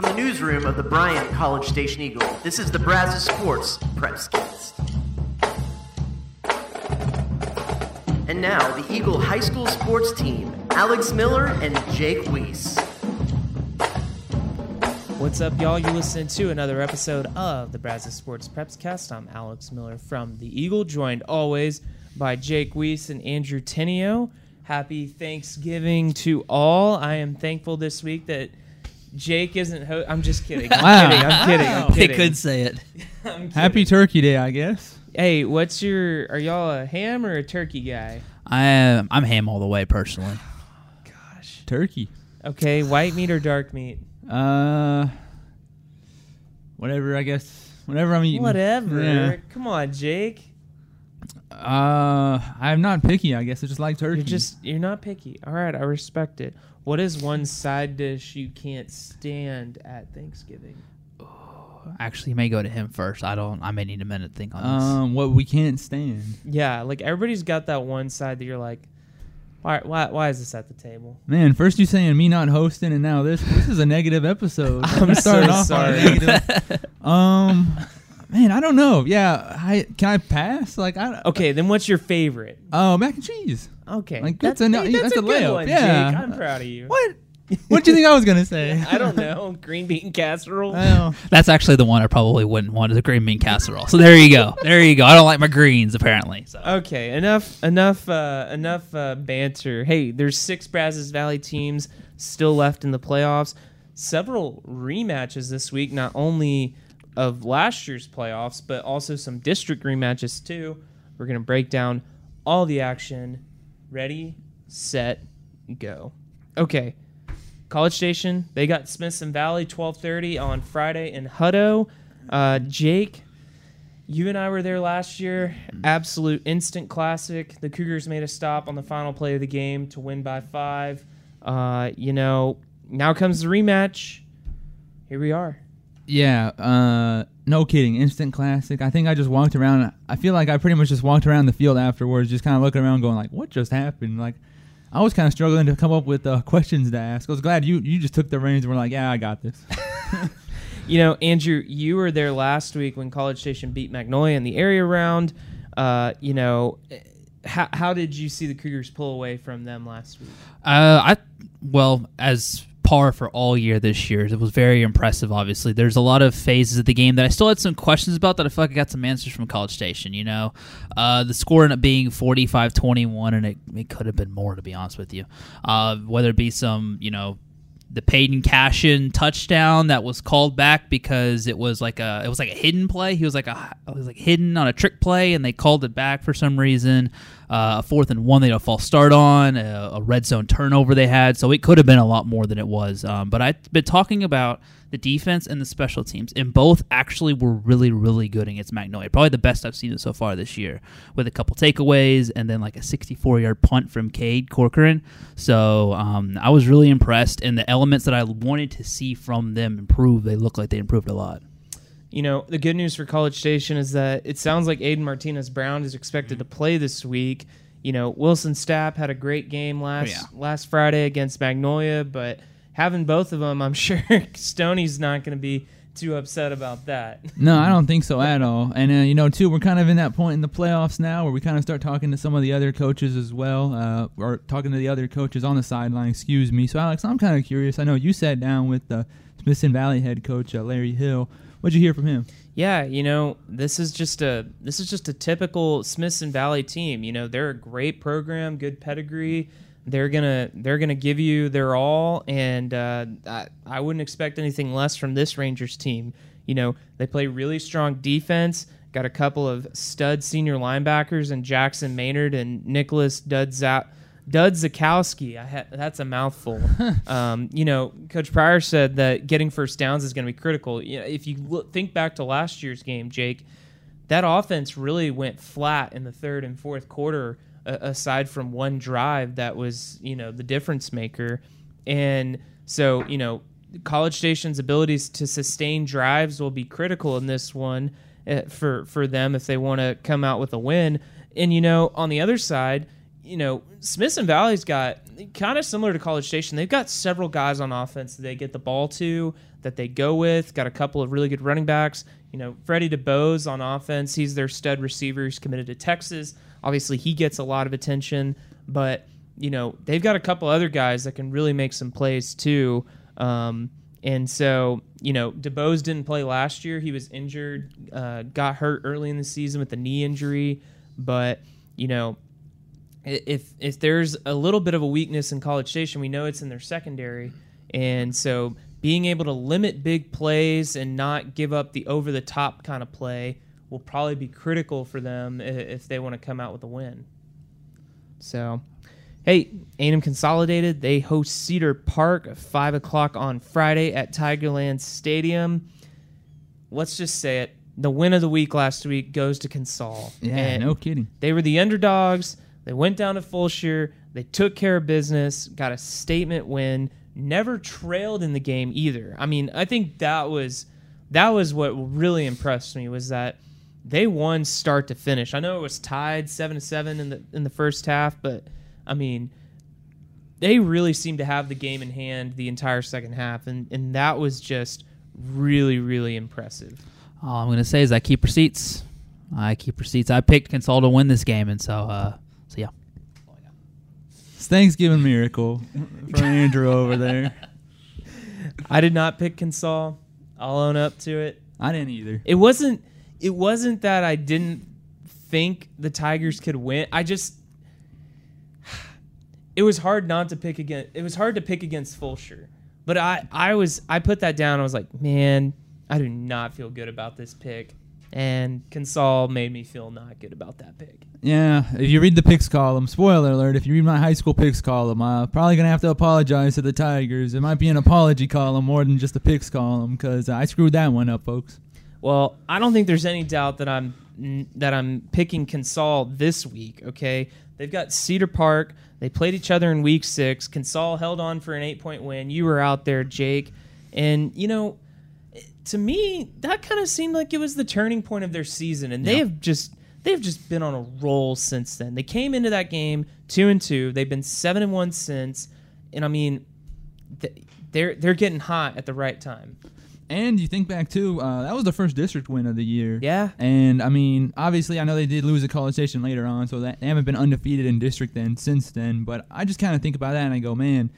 From the newsroom of the Bryan College Station Eagle, this is the Brazos Sports Prepscast. And now, the Eagle High School sports team, Alex Miller and Jake Weiss. What's up, y'all? You listening to another episode of the Brazos Sports Prepscast. I'm Alex Miller from the Eagle, joined always by Jake Weiss and Andrew Tenio. Happy Thanksgiving to all. I am thankful this week that Jake isn't. Ho- I'm just kidding. I'm Wow. kidding. I'm kidding. I'm They could say it. Happy Turkey Day, I guess. Hey, what's your? Are y'all a ham or a turkey guy? I am. I'm ham all the way personally. Gosh. Turkey. Okay, white meat or dark meat? Uh, whatever. I guess whatever I'm eating. Whatever. Yeah. Come on, Jake. Uh, I'm not picky. I guess I just like turkey. You're just you're not picky. All right, I respect it. What is one side dish you can't stand at Thanksgiving? Actually, you may go to him first. I don't. I may need a minute to think on this. um what we can't stand. Yeah, like everybody's got that one side that you're like, why why why is this at the table? Man, first you saying me not hosting, and now this. This is a negative episode. I'm We're starting so off on a sorry. negative. um, man, I don't know. Yeah, I can I pass? Like I. Okay, then what's your favorite? Oh, mac and cheese. Okay, Like, that's a no- hey, that's a good layup, one, yeah. Jake. I'm proud of you. What? What do you think I was gonna say? I don't know. Green bean casserole. Well, That's actually the one I probably wouldn't want is a green bean casserole. So there you go. There you go. I don't like my greens apparently. So Okay, enough, enough, uh, enough uh, banter. Hey, there's six Brazos Valley teams still left in the playoffs. Several rematches this week, not only of last year's playoffs, but also some district rematches too. We're gonna break down all the action. Ready, set, go. Okay, College Station. They got Smithson Valley 12:30 on Friday in Hutto. Uh, Jake, you and I were there last year. Absolute instant classic. The Cougars made a stop on the final play of the game to win by five. Uh, you know, now comes the rematch. Here we are. Yeah, uh, no kidding. Instant classic. I think I just walked around. I feel like I pretty much just walked around the field afterwards, just kind of looking around, going like, "What just happened?" Like, I was kind of struggling to come up with uh, questions to ask. I was glad you you just took the reins and were like, "Yeah, I got this." You know, Andrew, you were there last week when College Station beat Magnolia in the area round. Uh, you know, how, how did you see the Cougars pull away from them last week? Uh, I well as par for all year this year. It was very impressive. Obviously, there's a lot of phases of the game that I still had some questions about that I feel like I got some answers from College Station. You know, uh, the score ended up being 45-21, and it, it could have been more to be honest with you. Uh, whether it be some you know the Peyton Cashin touchdown that was called back because it was like a it was like a hidden play. He was like a it was like hidden on a trick play, and they called it back for some reason. Uh, a fourth and one they had a false start on a, a red zone turnover they had, so it could have been a lot more than it was. Um, but I've been talking about the defense and the special teams, and both actually were really really good against Magnolia. Probably the best I've seen it so far this year, with a couple takeaways and then like a 64 yard punt from Cade Corcoran. So um, I was really impressed, and the elements that I wanted to see from them improve, they look like they improved a lot. You know, the good news for College Station is that it sounds like Aiden Martinez Brown is expected to play this week. You know, Wilson Stapp had a great game last yeah. last Friday against Magnolia, but having both of them, I'm sure Stoney's not going to be too upset about that. no, I don't think so at all. And uh, you know, too, we're kind of in that point in the playoffs now where we kind of start talking to some of the other coaches as well, uh, or talking to the other coaches on the sideline. Excuse me. So, Alex, I'm kind of curious. I know you sat down with the Smithson Valley head coach uh, Larry Hill. What'd you hear from him? Yeah, you know, this is just a this is just a typical Smithson Valley team. You know, they're a great program, good pedigree. They're gonna they're gonna give you their all, and uh, I, I wouldn't expect anything less from this Rangers team. You know, they play really strong defense. Got a couple of stud senior linebackers and Jackson Maynard and Nicholas Dudzap. Dud Zakowski, I ha- that's a mouthful. um, you know, Coach Pryor said that getting first downs is going to be critical. You know, if you look, think back to last year's game, Jake, that offense really went flat in the third and fourth quarter, uh, aside from one drive that was, you know, the difference maker. And so, you know, College Station's abilities to sustain drives will be critical in this one uh, for for them if they want to come out with a win. And you know, on the other side, you know, Smithson Valley's got kind of similar to College Station. They've got several guys on offense that they get the ball to that they go with. Got a couple of really good running backs. You know, Freddie DeBose on offense. He's their stud receiver. He's committed to Texas. Obviously, he gets a lot of attention, but you know they've got a couple other guys that can really make some plays too. Um, and so, you know, DeBose didn't play last year. He was injured, uh, got hurt early in the season with a knee injury. But, you know, if if there's a little bit of a weakness in College Station, we know it's in their secondary. And so being able to limit big plays and not give up the over the top kind of play will probably be critical for them if they want to come out with a win. So, hey, A&M Consolidated, they host Cedar Park at 5 o'clock on Friday at Tigerland Stadium. Let's just say it. The win of the week last week goes to Consol. Yeah, And no kidding. They were the underdogs. They went down to Fulshear. They took care of business, got a statement win, never trailed in the game either. I mean, I think that was that was what really impressed me was that they won start to finish. I know it was tied 7 to 7 in the in the first half, but I mean, they really seemed to have the game in hand the entire second half and and that was just really really impressive. All I'm to say is I keep receipts. I keep receipts. I picked Consol to win this game, and so, uh, so yeah. It's Thanksgiving miracle for Andrew over there. I did not pick Consol. I'll own up to it. I didn't either. It wasn't it wasn't that I didn't think the Tigers could win. I just it was hard not to pick against it was hard to pick against Fulshear. But I I was I put that down. I was like, "Man, I do not feel good about this pick." And Consol made me feel not good about that pick. Yeah, if you read the picks column, spoiler alert, if you read my high school picks column, I'm probably going to have to apologize to the Tigers. It might be an apology column more than just a picks column because I screwed that one up, folks. Well, I don't think there's any doubt that I'm that I'm picking Consol this week. Okay, they've got Cedar Park. They played each other in Week Six. Consol held on for an eight point win. You were out there, Jake, and you know, to me, that kind of seemed like it was the turning point of their season, and they Yeah. have just they've just been on a roll since then. They came into that game two and two. They've been seven and one since, and I mean, they're they're getting hot at the right time. And you think back too, uh, that was the first district win of the year. Yeah. And I mean, obviously, I know they did lose a College Station later on, so that they haven't been undefeated in district then since then. But I just kind of think about that and I go, man,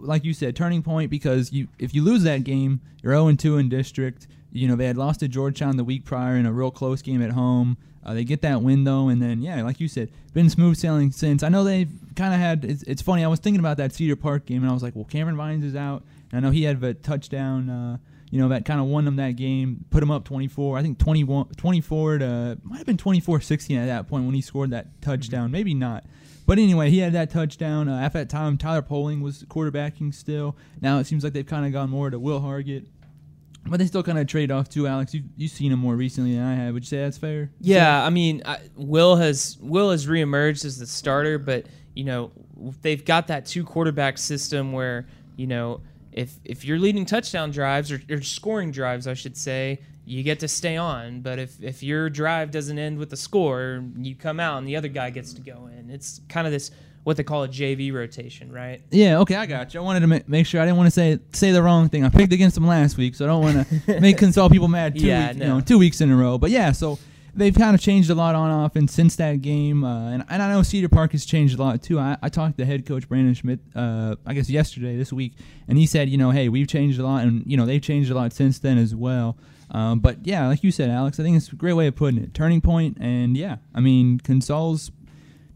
like you said, turning point because you if you lose that game, you're 0 2 in district. You know they had lost to Georgetown the week prior in a real close game at home. Uh, they get that win though, and then yeah, like you said, been smooth sailing since. I know they've kind of had. It's, it's funny. I was thinking about that Cedar Park game, and I was like, well, Cameron Vines is out, and I know he had a touchdown. Uh, you know that kind of won them that game, put them up 24. I think 21, 24 to might have been 24-16 at that point when he scored that touchdown. Maybe not. But anyway, he had that touchdown. Uh, at that time, Tyler Poling was quarterbacking still. Now it seems like they've kind of gone more to Will Hargett. But they still kind of trade off too, Alex. You've, you've seen him more recently than I have. Would you say that's fair? Yeah, I mean, I, Will has Will has reemerged as the starter, but you know they've got that two quarterback system where you know if if you're leading touchdown drives or, or scoring drives, I should say, you get to stay on. But if if your drive doesn't end with a score, you come out and the other guy gets to go in. It's kind of this what they call a JV rotation, right? Yeah, okay, I got you. I wanted to ma- make sure I didn't want to say say the wrong thing. I picked against them last week, so I don't want to make Consol people mad two Yeah, weeks, no. you know, two weeks in a row. But yeah, so they've kind of changed a lot on offense since that game, uh, and, and I know Cedar Park has changed a lot too. I, I talked to head coach Brandon Schmidt, uh, I guess yesterday, this week, and he said, you know, hey, we've changed a lot, and you know they've changed a lot since then as well. Um, but yeah, like you said, Alex, I think it's a great way of putting it. Turning point, and yeah, I mean, Consol's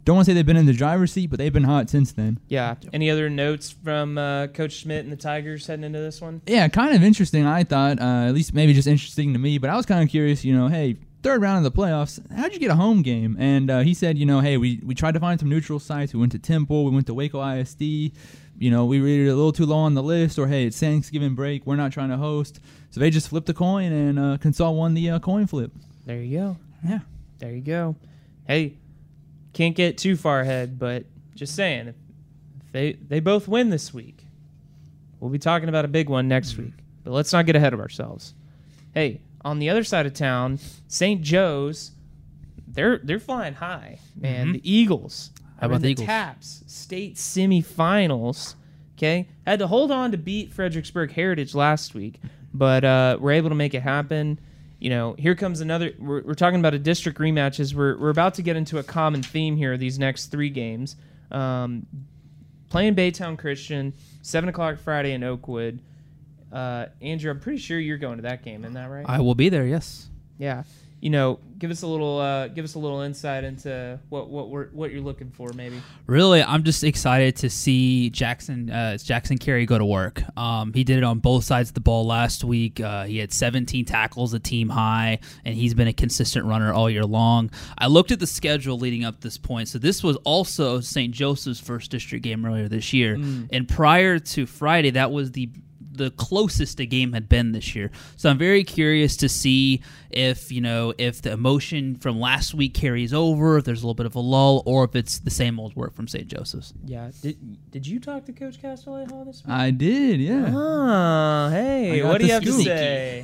don't want to say they've been in the driver's seat, but they've been hot since then. Yeah. Any other notes from uh, Coach Schmidt and the Tigers heading into this one? Yeah, kind of interesting. I thought, uh, at least maybe just interesting to me. But I was kind of curious. You know, hey, third round of the playoffs, how'd you get a home game? And uh, he said, you know, hey, we we tried to find some neutral sites. We went to Temple, we went to Waco ISD. You know, we rated it a little too low on the list, or hey, it's Thanksgiving break, we're not trying to host. So they just flipped a coin, and uh, Consol won the uh, coin flip. There you go. Yeah. There you go. Hey, can't get too far ahead, but just saying, if they they both win this week, we'll be talking about a big one next week. But let's not get ahead of ourselves. Hey, on the other side of town, St. Joe's, they're they're flying high, man. The Eagles. How about the the Eagles? TAPPS state semifinals. Okay, had to hold on to beat Fredericksburg Heritage last week. but uh, we're able to make it happen. You know, here comes another. We're, we're talking about a district rematches. We're we're about to get into a common theme here. These next three games, um, playing Baytown Christian, seven o'clock Friday in Oakwood. Uh, Andrew, I'm pretty sure you're going to that game, isn't that right? I will be there. Yes. yeah. You know, give us a little uh, give us a little insight into what what we're what you're looking for, maybe. Really, I'm just excited to see Jackson uh, Jackson Carey go to work. Um, he did it on both sides of the ball last week. Uh, he had 17 tackles, a team high, and he's been a consistent runner all year long. I looked at the schedule leading up to this point. So this was also St. Joseph's first district game earlier this year, and prior to Friday, that was the the closest a game had been this year. So I'm very curious to see if you know if the emotion from last week carries over, if there's a little bit of a lull, or if it's the same old work from St. Joseph's. Yeah. Did Did you talk to Coach Castellano this week? I did, yeah. Ah, hey, what do you the have to scoop.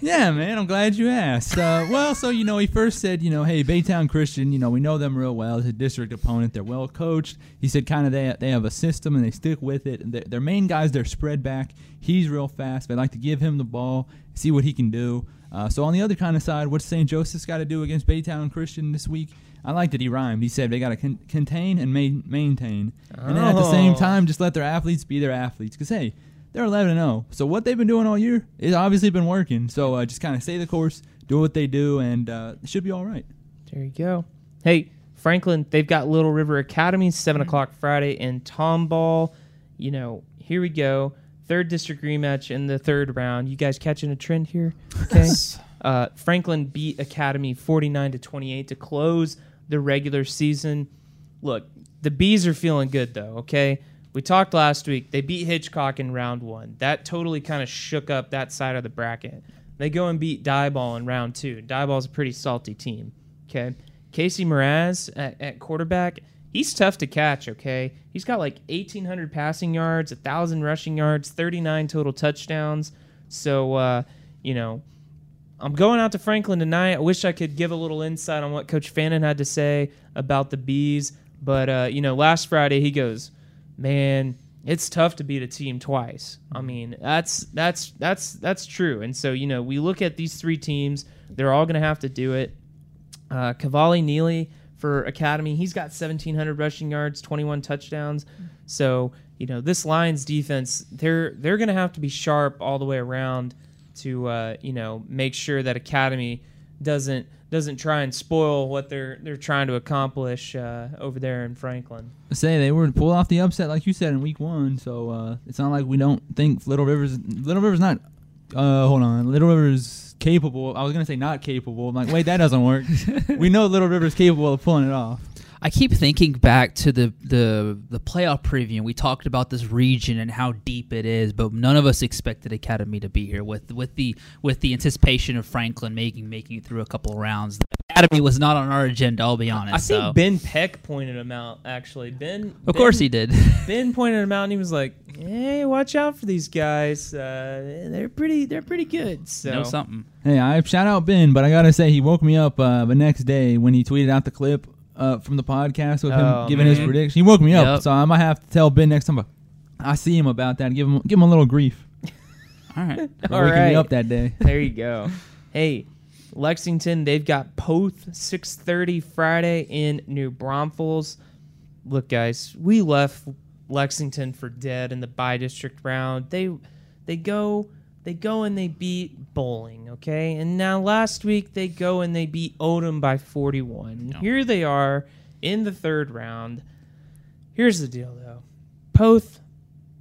Yeah, man, I'm glad you asked. Uh, well, so you know, he first said, you know, hey, Baytown Christian, you know, we know them real well. It's a district opponent. They're well coached. He said, kind of they they have a system and they stick with it. And their, their main guys, they're spread back. He's real fast. They like to give him the ball, see what he can do. Uh, so on the other kind of side, what's St. Joseph's got to do against Baytown Christian this week? I like that he rhymed. He said they got to con- contain and ma- maintain, and then at the same Oh. time, just let their athletes be their athletes. Because hey, they're 11 and 0. So what they've been doing all year is obviously been working. So uh, just kind of stay the course, do what they do, and uh, it should be all right. There you go. Hey, Franklin, they've got Little River Academy, 7 o'clock Friday, and Tomball. You know, here we go. Third district rematch in the third round. You guys catching a trend here? Okay. uh, Franklin beat Academy 49 to 28 to close the regular season. Look, the Bees are feeling good, though, okay? We talked last week. They beat Hitchcock in round one. That totally kind of shook up that side of the bracket. They go and beat Diboll in round two. Diboll's a pretty salty team. Okay. Casey Mraz at, at quarterback, he's tough to catch, okay? He's got like 1,800 passing yards, 1,000 rushing yards, 39 total touchdowns. So, uh, you know, I'm going out to Franklin tonight. I wish I could give a little insight on what Coach Fannin had to say about the Bees. But, uh, you know, last Friday he goes, man, it's tough to beat a team twice. I mean, that's that's that's that's true. And so, you know, we look at these three teams; they're all going to have to do it. Uh, Cavalli Neely for Academy, he's got 1,700 rushing yards, 21 touchdowns. So, you know, this Lions defense, they're they're going to have to be sharp all the way around to uh, you know make sure that Academy doesn't doesn't try and spoil what they're they're trying to accomplish uh, over there in Franklin. Say they were to pull off the upset, like you said in week one. So uh, it's not like we don't think Little River's Little River's not. Uh, hold on, Little River's capable. I was gonna say not capable. I'm like, wait, that doesn't work. we know Little River's capable of pulling it off. I keep thinking back to the, the the playoff preview. and We talked about this region and how deep it is, but none of us expected Academy to be here with with the with the anticipation of Franklin making making it through a couple of rounds. Academy was not on our agenda. I'll be honest. I think so. Ben Peck pointed him out. Actually, Ben. of Ben- course he did. Ben pointed him out, and he was like, "Hey, watch out for these guys. Uh, they're pretty. They're pretty good." So know something. Hey, I shout out Ben, but I gotta say he woke me up uh, the next day when he tweeted out the clip uh, from the podcast with him Oh, giving his prediction. He woke me up, so I might have to tell Ben next time I see him about that. Give him give him a little grief All right. All waking right. me up that day. there you go. hey, Lexington. They've got Poth six thirty Friday in New Braunfels. Look, guys, we left Lexington for dead in the bi district round. They they go they go and they beat Boling, okay? And now last week they go and they beat Odem by 41. No. Here they are in the third round. Here's the deal though. Poth,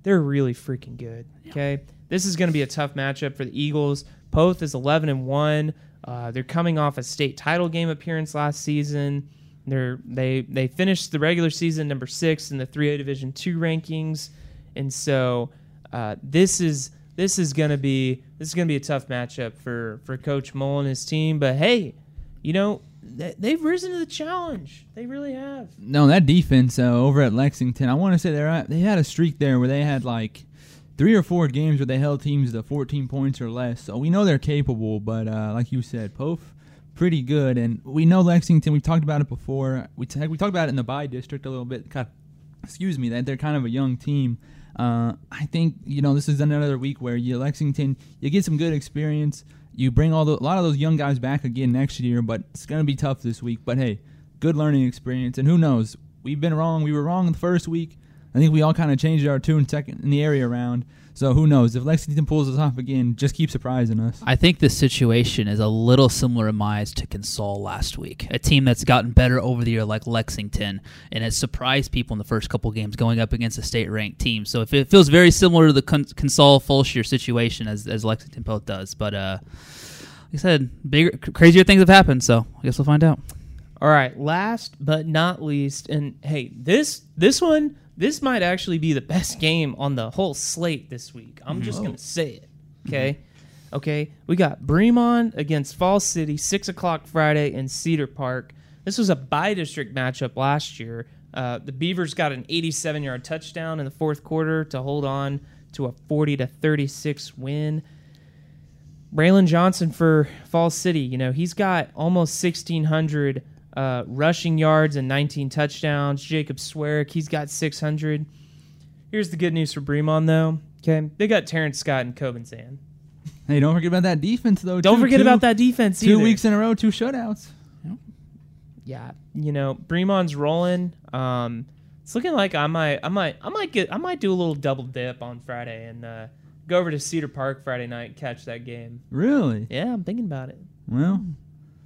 they're really freaking good, okay? This is going to be a tough matchup for the Eagles. Poth is 11 and 1. Uh, they're coming off a state title game appearance last season. They're they they finished the regular season number 6 in the 3A Division 2 rankings. And so uh, this is this is gonna be this is gonna be a tough matchup for for Coach Mole and his team. But hey, you know they, they've risen to the challenge. They really have. No, that defense uh, over at Lexington, I want to say they're at, they had a streak there where they had like three or four games where they held teams to 14 points or less. So we know they're capable, but uh, like you said, Poth, pretty good. And we know Lexington. We've talked about it before. We t- we talked about it in the bi district a little bit. God, excuse me, that they're kind of a young team. Uh, I think you know this is another week where you Lexington you get some good experience. You bring all the, a lot of those young guys back again next year, but it's gonna be tough this week. But hey, good learning experience, and who knows? We've been wrong. We were wrong the first week. I think we all kind of changed our tune second in the area around. So who knows if Lexington pulls us off again? Just keep surprising us. I think this situation is a little similar in my eyes to Consol last week, a team that's gotten better over the year like Lexington and has surprised people in the first couple games going up against a state-ranked team. So if it feels very similar to the Consol Fulshear situation as, as Lexington both does, but uh, like I said, bigger, crazier things have happened. So I guess we'll find out. All right, last but not least, and hey, this this one this might actually be the best game on the whole slate this week. I'm just gonna say it. Okay. Okay. We got Bremond against Falls City, six o'clock Friday in Cedar Park. This was a bi district matchup last year. Uh, the Beavers got an 87 yard touchdown in the fourth quarter to hold on to a 40 to 36 win. Braylon Johnson for Falls City, you know, he's got almost 1,600 uh, rushing yards and 19 touchdowns. Jacob Swearick, he's got 600. Here's the good news for Bremond, though. Okay, they got Terrence Scott and Coben Zan. Hey, don't forget about that defense though. Don't too. forget Two- about that defense Two either. weeks in a row, two shutouts. yeah, you know, Bremond's rolling. Um, it's looking like I might, I might, I might get, I might do a little double dip on Friday and uh, go over to Cedar Park Friday night, and catch that game. Really? Yeah, I'm thinking about it. Well,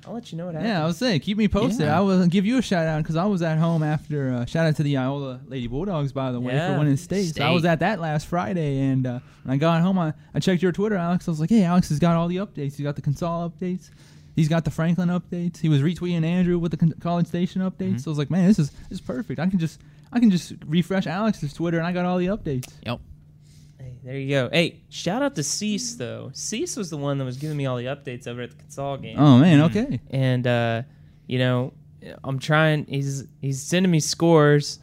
I'll let you know what happens. yeah. I was saying, keep me posted. Yeah. I will give you a shout out because I was at home after. Uh, shout out to the Iola Lady Bulldogs, by the way, Yeah. for winning state. So I was at that last Friday, and uh, when I got home, I, I checked your Twitter, Alex. I was like, hey, Alex has got all the updates. He's got the Consol updates. He's got the Franklin updates. He was retweeting Andrew with the con- College Station updates. So I was like, man, this is this is perfect. I can just I can just refresh Alex's Twitter, and I got all the updates. Yep. Hey, there you go. Hey, shout out to Cease though. Cease was the one that was giving me all the updates over at the Consol game. Oh man, okay. and uh, you know, I'm trying. He's he's sending me scores,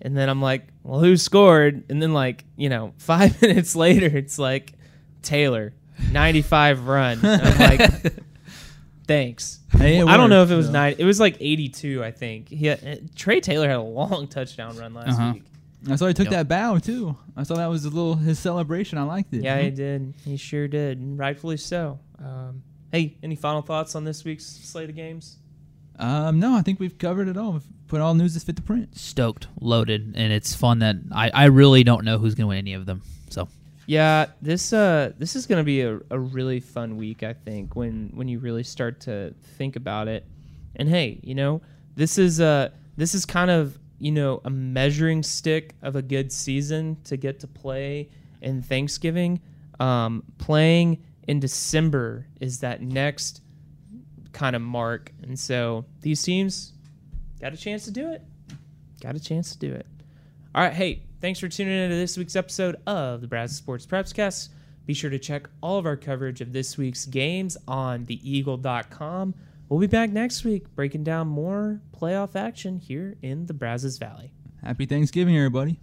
and then I'm like, well, who scored? And then like, you know, five minutes later, it's like Taylor, 95 run. And I'm like, thanks. Hey, it I don't know if it was so. nine. It was like 82, I think. He had, Trey Taylor had a long touchdown run last Uh-huh. week. I saw he took Yep. that bow too. I saw that was a little his celebration. I liked it. Yeah, he did. He sure did, and rightfully so. Um, hey, any final thoughts on this week's slate of games? Um, no, I think we've covered it all. We've put all news that fit the print. Stoked, loaded, and it's fun that I, I really don't know who's going to win any of them. So Yeah, this uh this is gonna be a, a really fun week, I think, when when you really start to think about it. And hey, you know, this is uh this is kind of, you know, a measuring stick of a good season to get to play in Thanksgiving. Um, playing in December is that next kind of mark. And so these teams got a chance to do it. Got a chance to do it. All right, hey, thanks for tuning in to this week's episode of the Brazos Sports Prepscast. Be sure to check all of our coverage of this week's games on theeagle.com. We'll be back next week breaking down more playoff action here in the Brazos Valley. Happy Thanksgiving, everybody.